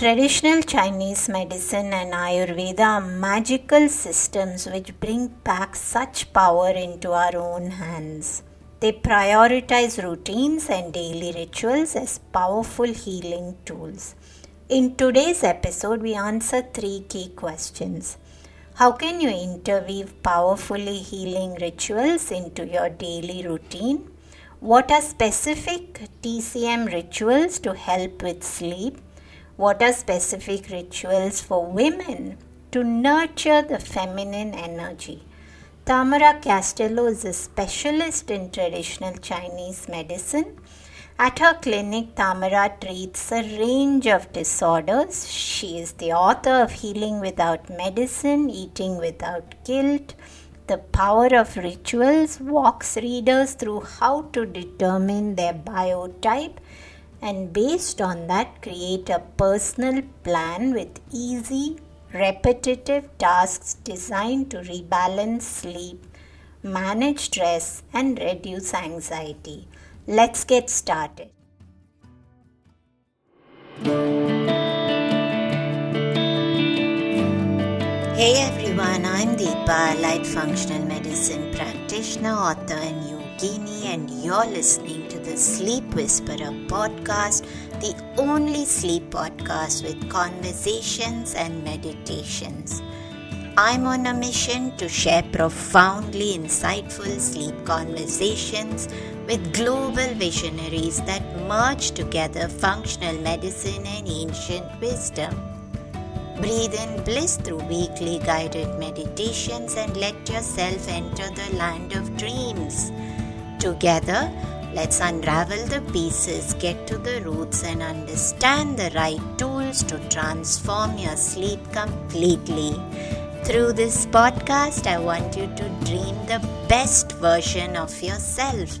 Traditional Chinese medicine and Ayurveda are magical systems which bring back such power into our own hands. They prioritize routines and daily rituals as powerful healing tools. In today's episode, we answer three key questions. How can you interweave powerfully healing rituals into your daily routine? What are specific TCM rituals to help with sleep? What are specific rituals for women to nurture the feminine energy? Tamara Castelo is a specialist in traditional Chinese medicine. At her clinic, Tamara treats a range of disorders. She is the author of Healing Without Medicine, Eating Without Guilt. The Power of Rituals walks readers through how to determine their biotype and based on that create a personal plan with easy repetitive tasks designed to rebalance sleep manage stress and reduce anxiety. Let's get started. Hey everyone, I'm Deepa, light functional medicine practitioner, author, and and you're listening the Sleep Whisperer podcast, the only sleep podcast with conversations and meditations. I'm on a mission to share profoundly insightful sleep conversations with global visionaries that merge together functional medicine and ancient wisdom. Breathe in bliss through weekly guided meditations and let yourself enter the land of dreams. Together, let's unravel the pieces, get to the roots, and understand the right tools to transform your sleep completely. Through this podcast, I want you to dream the best version of yourself.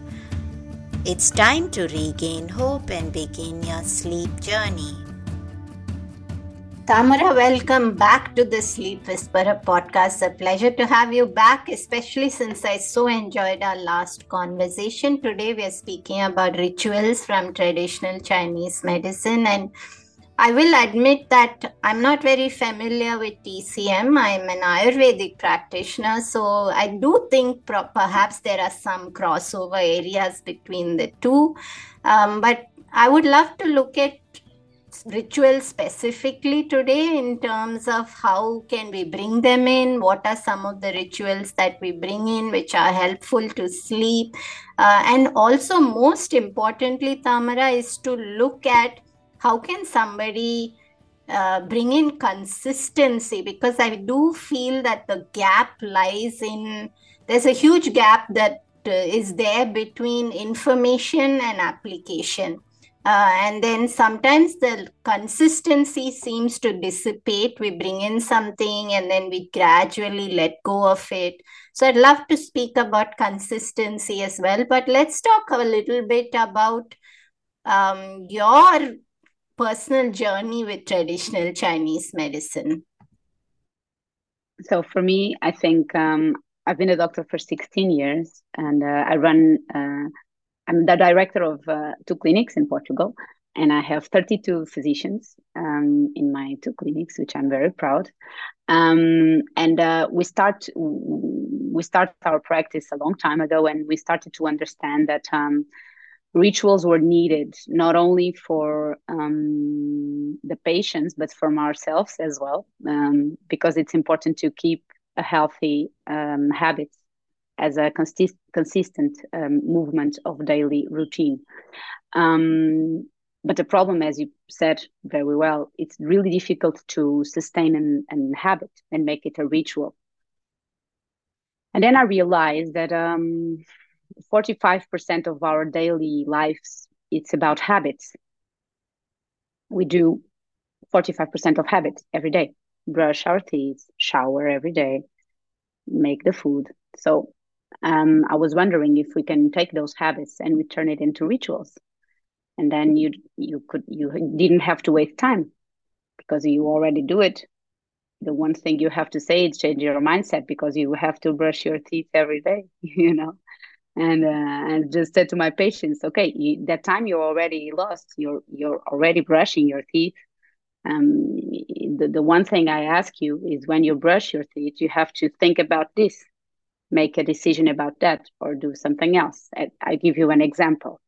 It's time to regain hope and begin your sleep journey. Tamara, welcome back to the Sleep Whisperer podcast. A pleasure to have you back, especially since I so enjoyed our last conversation. Today, we are speaking about rituals from traditional Chinese medicine. And I will admit that I'm not very familiar with TCM. I'm an Ayurvedic practitioner, so I do think perhaps there are some crossover areas between the two. Um, but I would love to look at rituals specifically today in terms of how can we bring them in? What are some of the rituals that we bring in which are helpful to sleep? Uh, and also most importantly tamara is to look at how can somebody uh, bring in consistency? Because i do feel that the gap lies in there's a huge gap that uh, is there between information and application uh, and then sometimes the consistency seems to dissipate. We bring in something and then we gradually let go of it. So I'd love to speak about consistency as well. But let's talk a little bit about um, your personal journey with traditional Chinese medicine. So for me, I think um, I've been a doctor for 16 years and uh, I run uh, I'm the director of uh, two clinics in Portugal, and I have 32 physicians um, in my two clinics, which I'm very proud. Um, and uh, we start we start our practice a long time ago, and we started to understand that um, rituals were needed not only for um, the patients but from ourselves as well, um, because it's important to keep a healthy um, habits as a consist- consistent um, movement of daily routine. Um, but the problem, as you said very well, it's really difficult to sustain an, an habit and make it a ritual. And then I realized that um, 45% of our daily lives, it's about habits. We do 45% of habits every day. Brush our teeth, shower every day, make the food. So um, I was wondering if we can take those habits and we turn it into rituals, and then you you could you didn't have to waste time because you already do it. The one thing you have to say is change your mindset because you have to brush your teeth every day, you know. And uh, and just said to my patients, okay, you, that time you're already lost. You're you're already brushing your teeth. um, the, the one thing I ask you is when you brush your teeth, you have to think about this, make a decision about that, or do something else. I, I give you an example.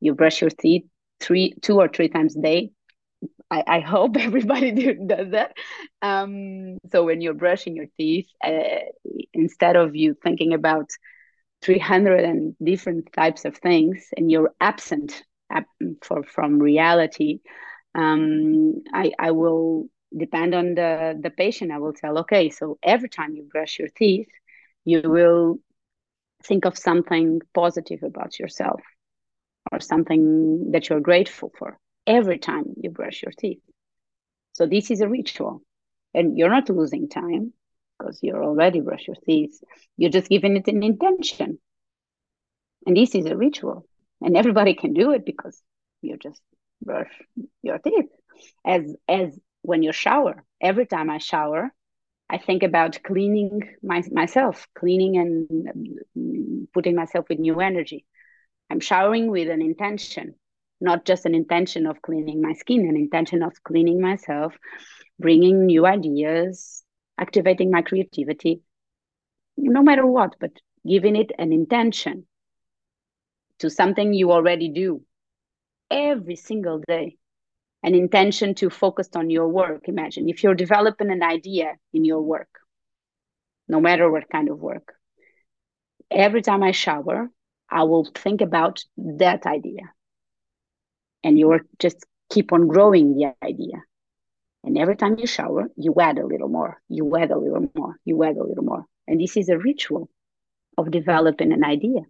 You brush your teeth three, two or three times a day. I, I hope everybody does that. Um, so when you're brushing your teeth, uh, instead of you thinking about 300 and different types of things and you're absent for, from reality, um, I, I will depend on the, the patient. I will tell, okay, so every time you brush your teeth, you will think of something positive about yourself or something that you're grateful for every time you brush your teeth. So this is a ritual. And you're not losing time because you're already brush your teeth. You're just giving it an intention. And this is a ritual. And everybody can do it because you just brush your teeth. As as when you shower, every time I shower, I think about cleaning my, myself, cleaning and putting myself with new energy. I'm showering with an intention, not just an intention of cleaning my skin, an intention of cleaning myself, bringing new ideas, activating my creativity, no matter what, but giving it an intention to something you already do every single day. An intention to focus on your work. Imagine if you're developing an idea in your work, no matter what kind of work. Every time I shower, I will think about that idea. And you just keep on growing the idea. And every time you shower, you add a little more, you add a little more, you add a little more. And this is a ritual of developing an idea.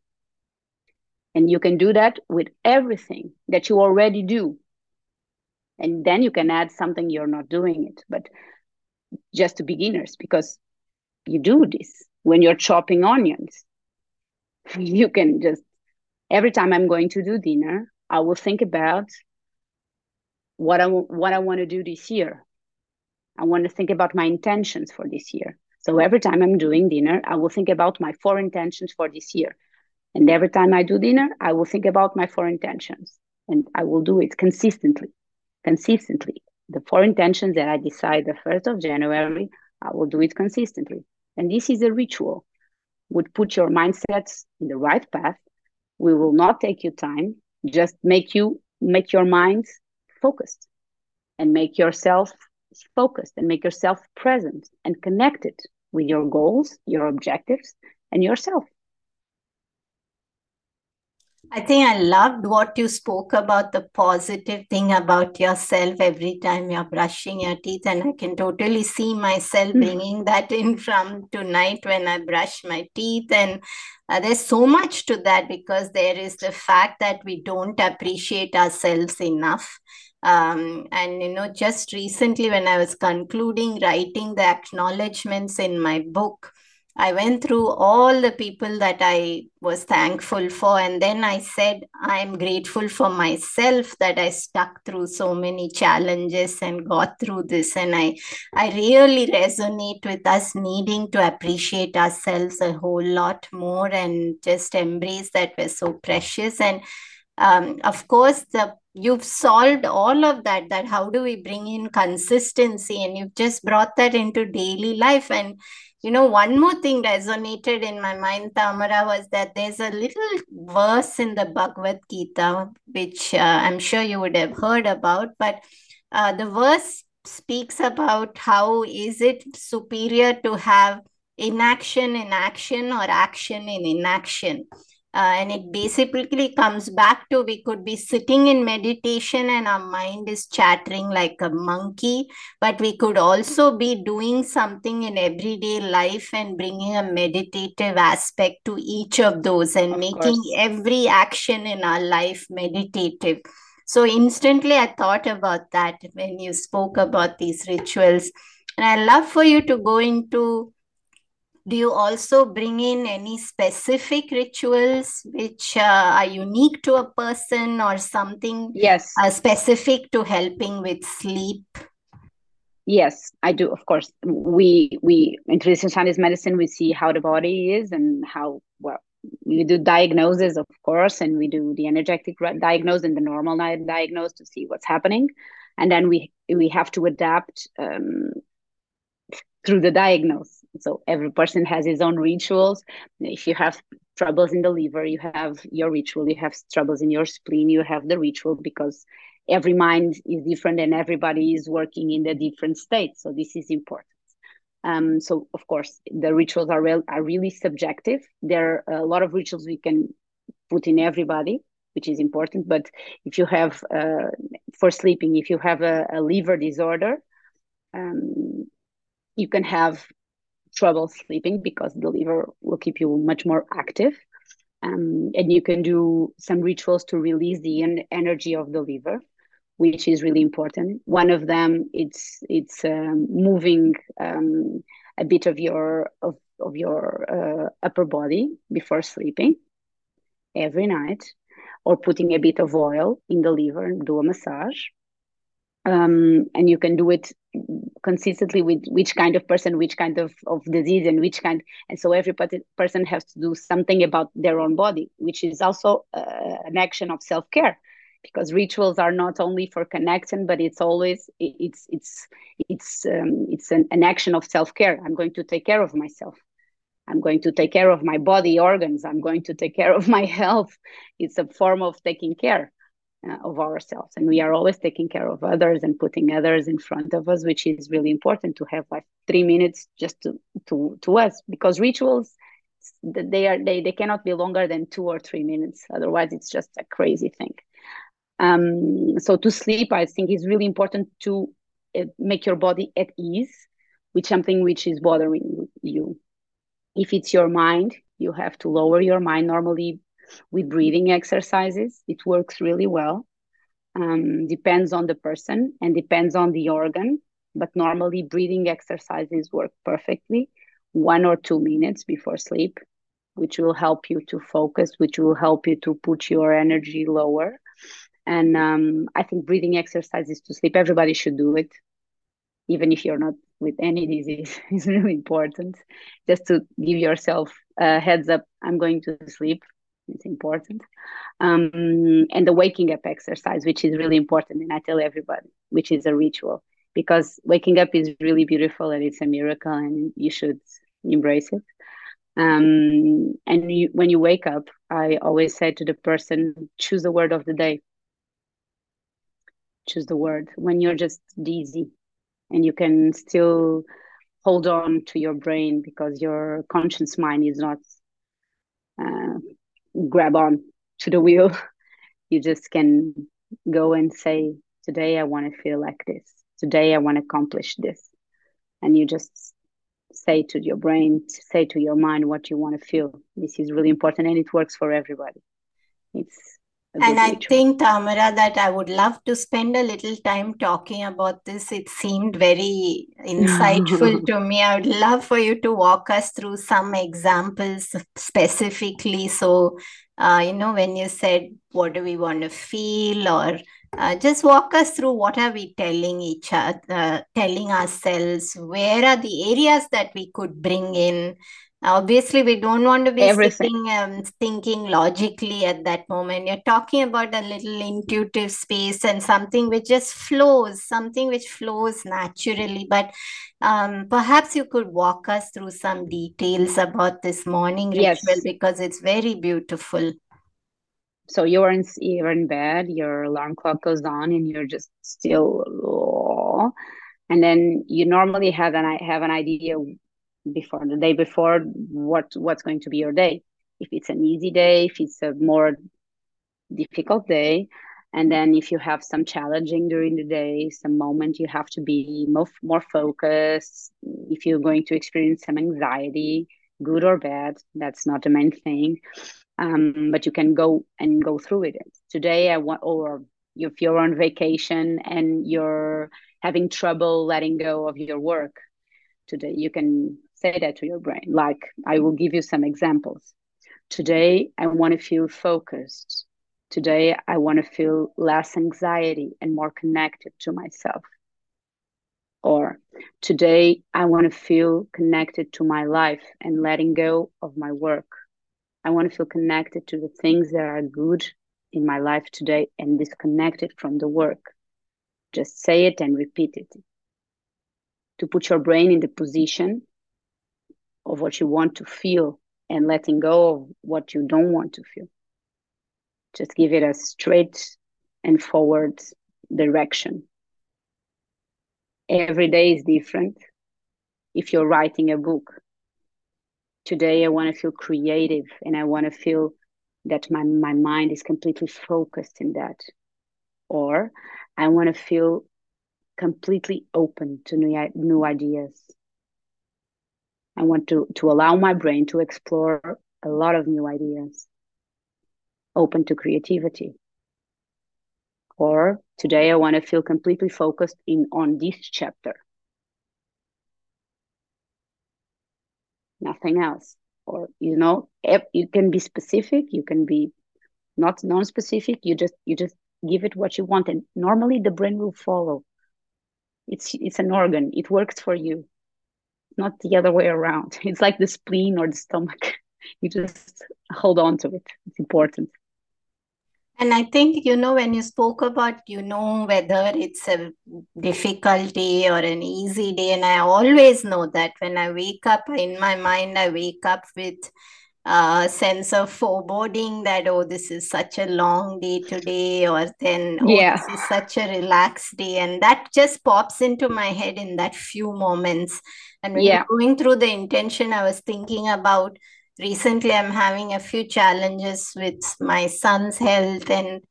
And you can do that with everything that you already do. And then you can add something you're not doing it, but just to beginners, because you do this when you're chopping onions you can just every time I'm going to do dinner, I will think about what I what I want to do this year. I want to think about my intentions for this year. So every time I'm doing dinner, I will think about my four intentions for this year. And every time I do dinner, I will think about my four intentions. And I will do it consistently. Consistently. The four intentions that I decide the 1st of January, I will do it consistently. And this is a ritual would put your mindsets in the right path. We will not take you time, just make you make your minds focused and make yourself focused and make yourself present and connected with your goals, your objectives, and yourself. I think I loved what you spoke about the positive thing about yourself every time you're brushing your teeth. And I can totally see myself mm. bringing that in from tonight when I brush my teeth. And uh, there's so much to that because there is the fact that we don't appreciate ourselves enough. Um, and you know, just recently when I was concluding writing the acknowledgements in my book, I went through all the people that I was thankful for. And then I said, I'm grateful for myself that I stuck through so many challenges and got through this. And I, I really resonate with us needing to appreciate ourselves a whole lot more and just embrace that we're so precious. And um, of course, the you've solved all of that that how do we bring in consistency and you've just brought that into daily life and you know, one more thing resonated in my mind, Tamara, was that there's a little verse in the Bhagavad Gita, which uh, I'm sure you would have heard about, but uh, the verse speaks about how is it superior to have inaction in action or action in inaction. Uh, and it basically comes back to we could be sitting in meditation and our mind is chattering like a monkey, but we could also be doing something in everyday life and bringing a meditative aspect to each of those and of making course. every action in our life meditative. So instantly I thought about that when you spoke about these rituals. And I love for you to go into do you also bring in any specific rituals which uh, are unique to a person or something yes. uh, specific to helping with sleep? Yes i do of course. We we in traditional chinese medicine we see how the body is and how well we do diagnosis, of course, and we do the energetic diagnose and the normal diagnose to see what's happening, and then we we have to adapt um, through the diagnose. So every person has his own rituals. If you have troubles in the liver, you have your ritual. You have troubles in your spleen, you have the ritual because every mind is different and everybody is working in a different state. So this is important. Um, so of course the rituals are real, are really subjective. There are a lot of rituals we can put in everybody, which is important. But if you have uh, for sleeping, if you have a, a liver disorder, um, you can have trouble sleeping because the liver will keep you much more active. Um, and you can do some rituals to release the en- energy of the liver, which is really important. One of them it's it's um, moving um, a bit of your of, of your uh, upper body before sleeping every night, or putting a bit of oil in the liver and do a massage um, and you can do it consistently with which kind of person which kind of, of disease and which kind and so every person has to do something about their own body which is also uh, an action of self-care because rituals are not only for connection but it's always it's it's it's um, it's an, an action of self-care. I'm going to take care of myself. I'm going to take care of my body organs. I'm going to take care of my health. It's a form of taking care uh, of ourselves. And we are always taking care of others and putting others in front of us which is really important to have like three minutes just to to, to us because rituals they are they, they cannot be longer than two or three minutes. Otherwise it's just a crazy thing. Um, so to sleep i think is really important to uh, make your body at ease with something which is bothering you. If it's your mind you have to lower your mind. Normally with breathing exercises. It works really well. Um, depends on the person and depends on the organ, but normally breathing exercises work perfectly. One or two minutes before sleep, which will help you to focus, which will help you to put your energy lower. And um, I think breathing exercises to sleep, everybody should do it, even if you're not with any disease. is really important just to give yourself a heads up. I'm going to sleep it's important. Um, and the waking up exercise which is really important and i tell everybody which is a ritual because waking up is really beautiful and it's a miracle and you should embrace it. Um, and you, when you wake up i always say to the person choose the word of the day. Choose the word. When you're just dizzy and you can still hold on to your brain because your conscious mind is not uh, grab on to the wheel. You just can go and say, Today I want to feel like this. Today I want to accomplish this. And you just say to your brain, say to your mind what you want to feel. This is really important and it works for everybody. It's and I think, Tamara, that I would love to spend a little time talking about this. It seemed very insightful to me. I would love for you to walk us through some examples specifically. So, uh, you know, when you said, what do we want to feel? Or uh, just walk us through what are we telling each other, uh, telling ourselves? Where are the areas that we could bring in? Obviously we don't want to be Everything. sitting um, thinking logically at that moment you're talking about a little intuitive space and something which just flows something which flows naturally but um, perhaps you could walk us through some details about this morning ritual yes. because it's very beautiful so you're in you're in bed your alarm clock goes on and you're just still and then you normally have an have an idea before the day before what what's going to be your day. If it's an easy day if it's a more difficult day and then if you have some challenging during the day some moment you have to be more, more focused if you're going to experience some anxiety good or bad that's not the main thing um, but you can go and go through it. Today i want or if you're on vacation and you're having trouble letting go of your work today you can say that to your brain. Like, I will give you some examples. Today, I want to feel focused. Today, I want to feel less anxiety and more connected to myself. Or today, I want to feel connected to my life and letting go of my work. I want to feel connected to the things that are good in my life today and disconnected from the work. Just say it and repeat it. To put your brain in the position of what you want to feel and letting go of what you don't want to feel. Just give it a straight and forward direction. Every day is different. If you're writing a book, today I want to feel creative and I want to feel that my, my mind is completely focused in that. Or I want to feel completely open to new, new ideas. I want to, to allow my brain to explore a lot of new ideas, open to creativity. Or today I want to feel completely focused in on this chapter. Nothing else. Or you know, you can be specific, you can be not non-specific, you just you just give it what you want and normally the brain will follow. It's it's an organ, it works for you. Not the other way around. It's like the spleen or the stomach. You just hold on to it. It's important. And I think, you know, when you spoke about, you know, whether it's a difficulty or an easy day, and I always know that when I wake up, in my mind, I wake up with a sense of foreboding that, oh, this is such a long day today, or then, oh, yeah. this is such a relaxed day. And that just pops into my head in that few moments. And when yeah. you're going through the intention, I was thinking about recently i'm having a few challenges with my son's health and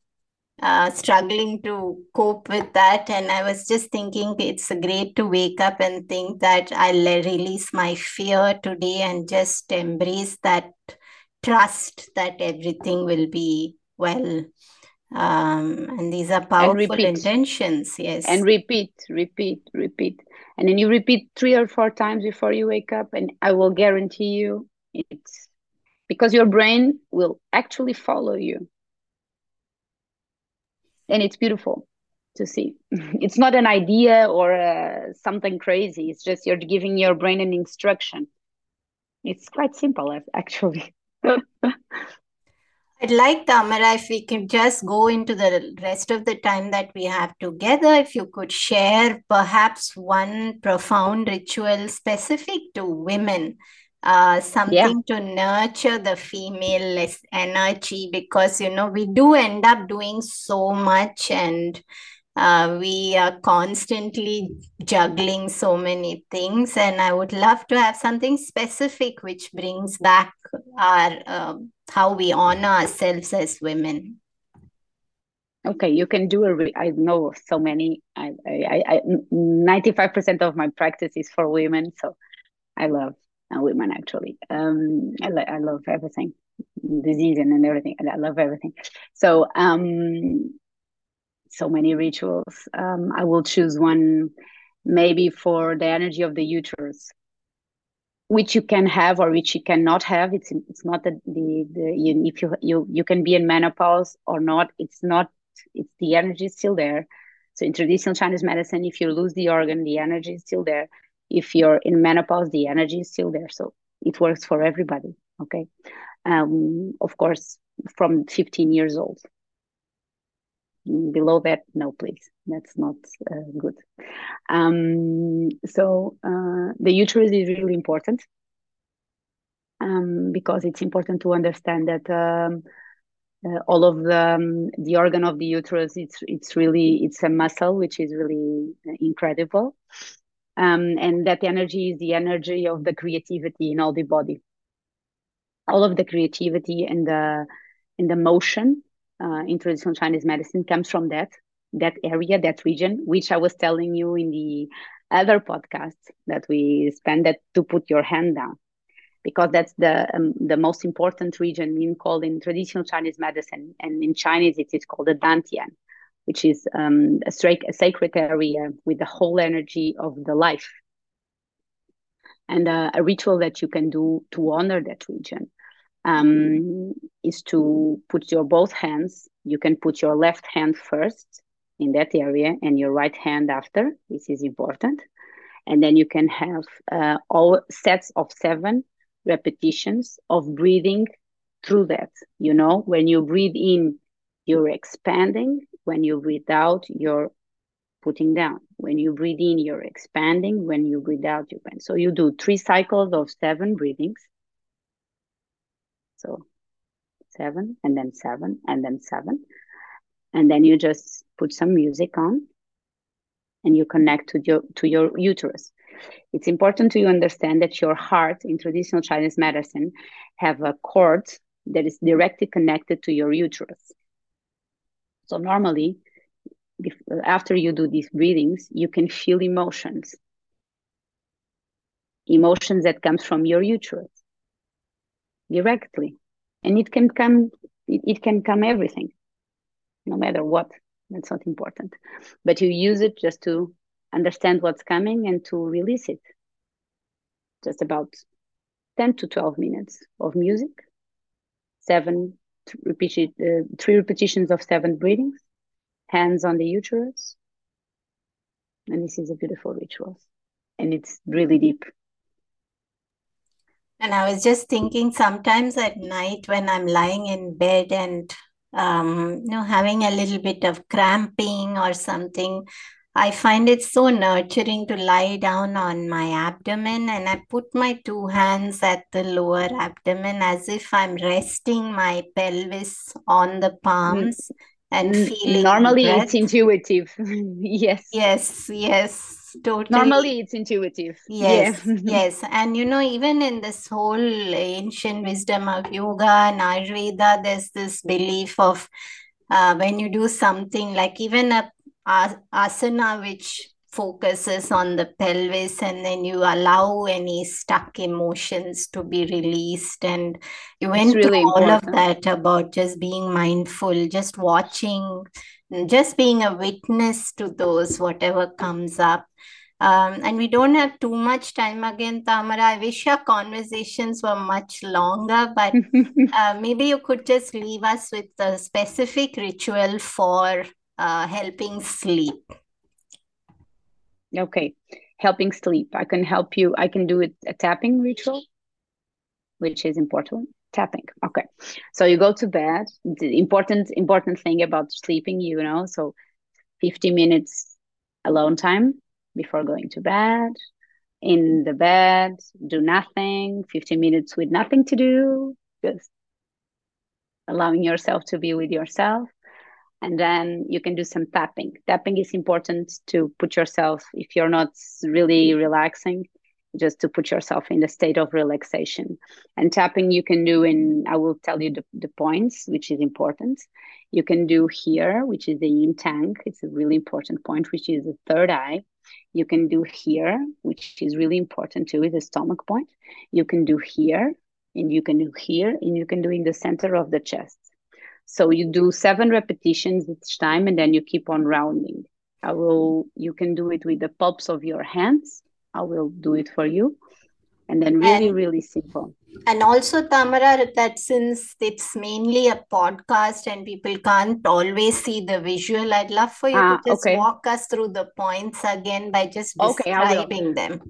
uh, struggling to cope with that. And i was just thinking it's great to wake up and think that i'll release my fear today and just embrace that trust that everything will be well. Um, and these are powerful intentions yes. And repeat repeat repeat. And then you repeat three or four times before you wake up. And i will guarantee you it's because your brain will actually follow you and it's beautiful to see. It's not an idea or uh, something crazy. It's just you're giving your brain an instruction. It's quite simple actually. I'd like Tamara if we can just go into the rest of the time that we have together. If you could share perhaps one profound ritual specific to women uh, something yeah. to nurture the female energy because you know we do end up doing so much and uh, we are constantly juggling so many things. And i would love to have something specific which brings back our uh, how we honor ourselves as women. Okay you can do a re- i know so many. I, I i 95% of my practice is for women so i love and women actually. Um, I, lo- I love everything, disease and, everything. I love everything. So um, so many rituals. Um, I will choose one maybe for the energy of the uterus, which you can have or which you cannot have. It's it's not the the, the you, if you you you can be in menopause or not. It's not. It's the energy is still there. So in traditional Chinese medicine, if you lose the organ, the energy is still there if you're in menopause the energy is still there so it works for everybody okay? Um, of course from 15 years old. Below that no please that's not uh, good. Um, so uh, the uterus is really important um, because it's important to understand that um, uh, all of the um, the organ of the uterus it's it's really it's a muscle which is really incredible um, and that energy is the energy of the creativity in all the body. All of the creativity and the and the motion uh, in traditional chinese medicine comes from that that area that region which i was telling you in the other podcast that we spend that to put your hand down. Because that's the um, the most important region in called in traditional chinese medicine and in chinese it is called the dantian which is um, a, a sacred area with the whole energy of the life. And uh, a ritual that you can do to honor that region um, is to put your both hands. You can put your left hand first in that area and your right hand after. This is important. And then you can have uh, all sets of seven repetitions of breathing through that. You know, when you breathe in, you're expanding. When you breathe out, you're putting down. When you breathe in, you're expanding. When you breathe out, you bend. So you do three cycles of seven breathings. So seven, and then seven, and then seven. And then you just put some music on and you connect to your to your uterus. It's important to you understand that your heart in traditional Chinese medicine have a cord that is directly connected to your uterus. So normally, if, after you do these breathings, you can feel emotions. Emotions that comes from your uterus directly. And it can come it, it can come everything, no matter what. That's not important. But you use it just to understand what's coming and to release it. Just about 10 to 12 minutes of music, seven repeat, uh, three repetitions of seven breathings, hands on the uterus. And this is a beautiful ritual. And it's really deep. And I was just thinking sometimes at night when I'm lying in bed and um, you know, having a little bit of cramping or something, I find it so nurturing to lie down on my abdomen and I put my two hands at the lower abdomen as if I'm resting my pelvis on the palms and feeling normally breath. it's intuitive yes Yes, yes, totally. normally it's intuitive Yes, yeah yes. And you know, even in this whole ancient wisdom of yoga and Ayurveda, there's this belief of uh, when you do something like even a, a asana which focuses on the pelvis and then you allow any stuck emotions to be released. And you it's went through really all of that about just being mindful, just watching, just being a witness to those, whatever comes up. Um, and we don't have too much time again, Tamara. I wish our conversations were much longer, but uh, maybe you could just leave us with a specific ritual for uh, helping sleep. okay helping sleep. I can help you i can do it a tapping ritual which is important. Tapping okay. So you go to bed the important important thing about sleeping you know so 50 minutes alone time before going to bed in the bed do nothing 15 minutes with nothing to do just allowing yourself to be with yourself and then you can do some tapping. Tapping is important to put yourself if you're not really relaxing just to put yourself in the state of relaxation. And tapping you can do in i will tell you the, the points which is important. You can do here which is the yin tang. It's a really important point which is the third eye. You can do here which is really important too is the stomach point. You can do here and you can do here and you can do in the center of the chest so you do seven repetitions each time and then you keep on rounding. I will you can do it with the palms of your hands. I will do it for you. And then really And really simple. and also, Tamara, that since it's mainly a podcast and people can't always see the visual, I'd love for you to ah just okay. walk us through the points again by just okay describing them.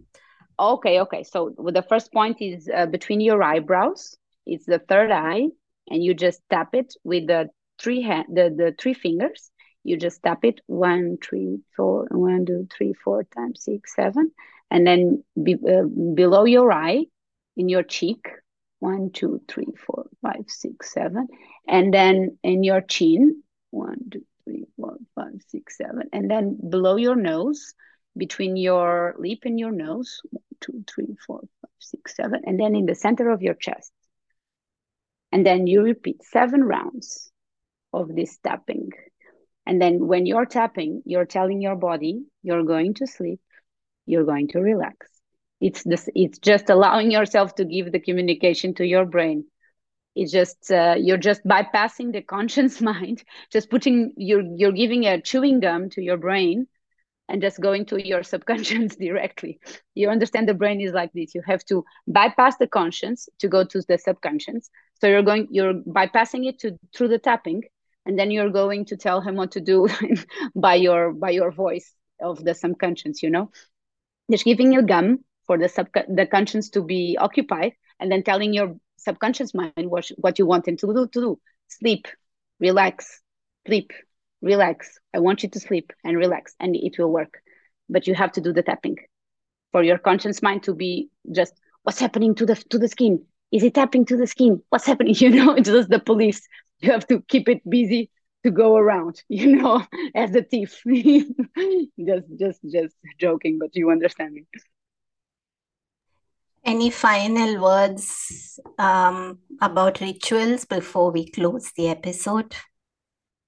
okay okay. So the first point is uh, between your eyebrows it's the third eye and you just tap it with the three hand the, the three fingers. You just tap it one three four one two three four times six seven. And then be, uh, below your eye in your cheek one two three four five six seven. And then in your chin one two three four five six seven. And then below your nose between your lip and your nose one two three four five six seven. And then in the center of your chest and then you repeat seven rounds of this tapping. And then when you're tapping you're telling your body you're going to sleep you're going to relax. It's this it's just allowing yourself to give the communication to your brain. It's just uh, you're just bypassing the conscious mind just putting you're you're giving a chewing gum to your brain and just going to your subconscious directly. You understand the brain is like this. You have to bypass the conscious to go to the subconscious. So you're going you're bypassing it to through the tapping and then you're going to tell him what to do by your by your voice of the subconscious you know? Just giving a gum for the sub the conscience to be occupied and then telling your subconscious mind what, what you want him to do to do. Sleep. Relax. Sleep relax. I want you to sleep and relax and it will work. But you have to do the tapping for your conscious mind to be just what's happening to the to the skin? Is it tapping to the skin? What's happening? You know it's just the police. You have to keep it busy to go around you know as a thief. Just just just joking but you understand me. Any final words um, about rituals before we close the episode?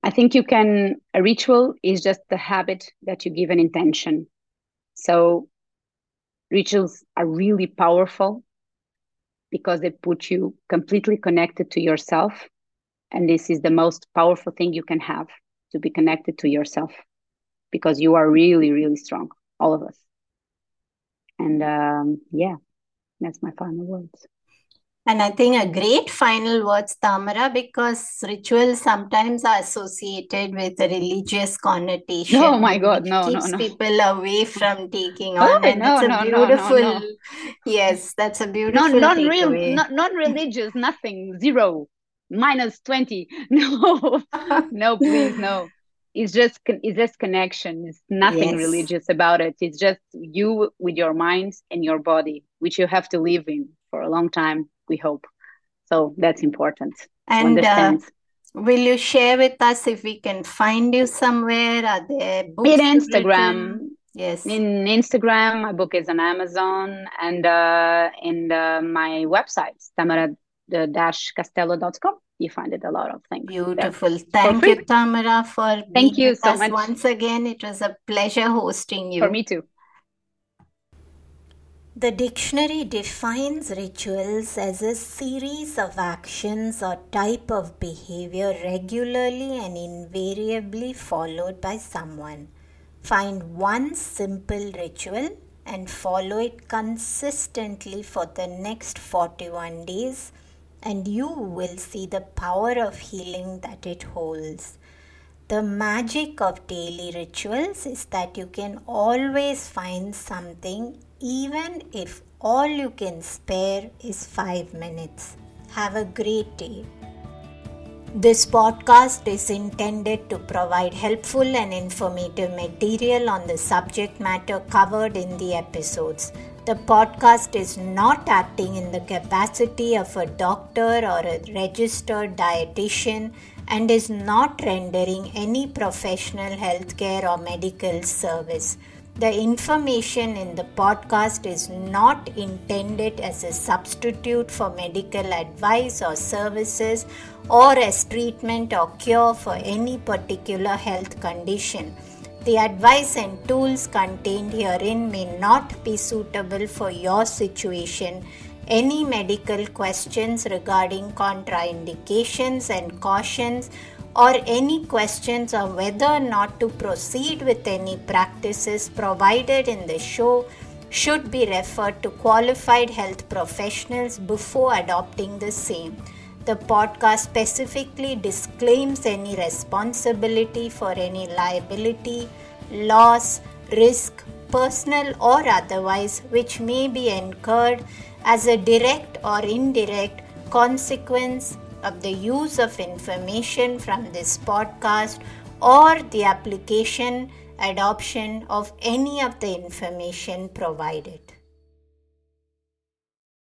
I think you can, a ritual is just the habit that you give an intention. So rituals are really powerful because they put you completely connected to yourself. And this is the most powerful thing you can have to be connected to yourself because you are really, really strong, all of us. And um, yeah, that's my final words. And I think a great final words, Tamara, because rituals sometimes are associated with a religious connotation. Oh my God, no, keeps no, no. people away from taking oh, on. Oh, and no, that's a no, beautiful, no, no, yes, that's a beautiful. Non, non-real, non, non-religious, nothing, zero, minus twenty. No, no, please, no it's just it's just connection it's nothing yes. religious about it it's just you with your mind and your body which you have to live in for a long time we hope so that's important and uh, will you share with us if we can find you somewhere are there books in instagram yes in instagram my book is on amazon and uh in the, my website tamara-castelo.com you find it a lot of things. Beautiful. Thank you, Tamara, for Thank you so much. once again. It was a pleasure hosting you. For me too. The dictionary defines rituals as a series of actions or type of behavior regularly and invariably followed by someone. Find one simple ritual and follow it consistently for the next 41 days and you will see the power of healing that it holds. The magic of daily rituals is that you can always find something, even if all you can spare is five minutes. Have a great day. This podcast is intended to provide helpful and informative material on the subject matter covered in the episodes. The podcast is not acting in the capacity of a doctor or a registered dietitian and is not rendering any professional healthcare or medical service. The information in the podcast is not intended as a substitute for medical advice or services or as treatment or cure for any particular health condition. The advice and tools contained herein may not be suitable for your situation. Any medical questions regarding contraindications and cautions, or any questions on whether or not to proceed with any practices provided in the show should be referred to qualified health professionals before adopting the same. The podcast specifically disclaims any responsibility for any liability, loss, risk, personal or otherwise, which may be incurred as a direct or indirect consequence of the use of information from this podcast or the application, adoption of any of the information provided.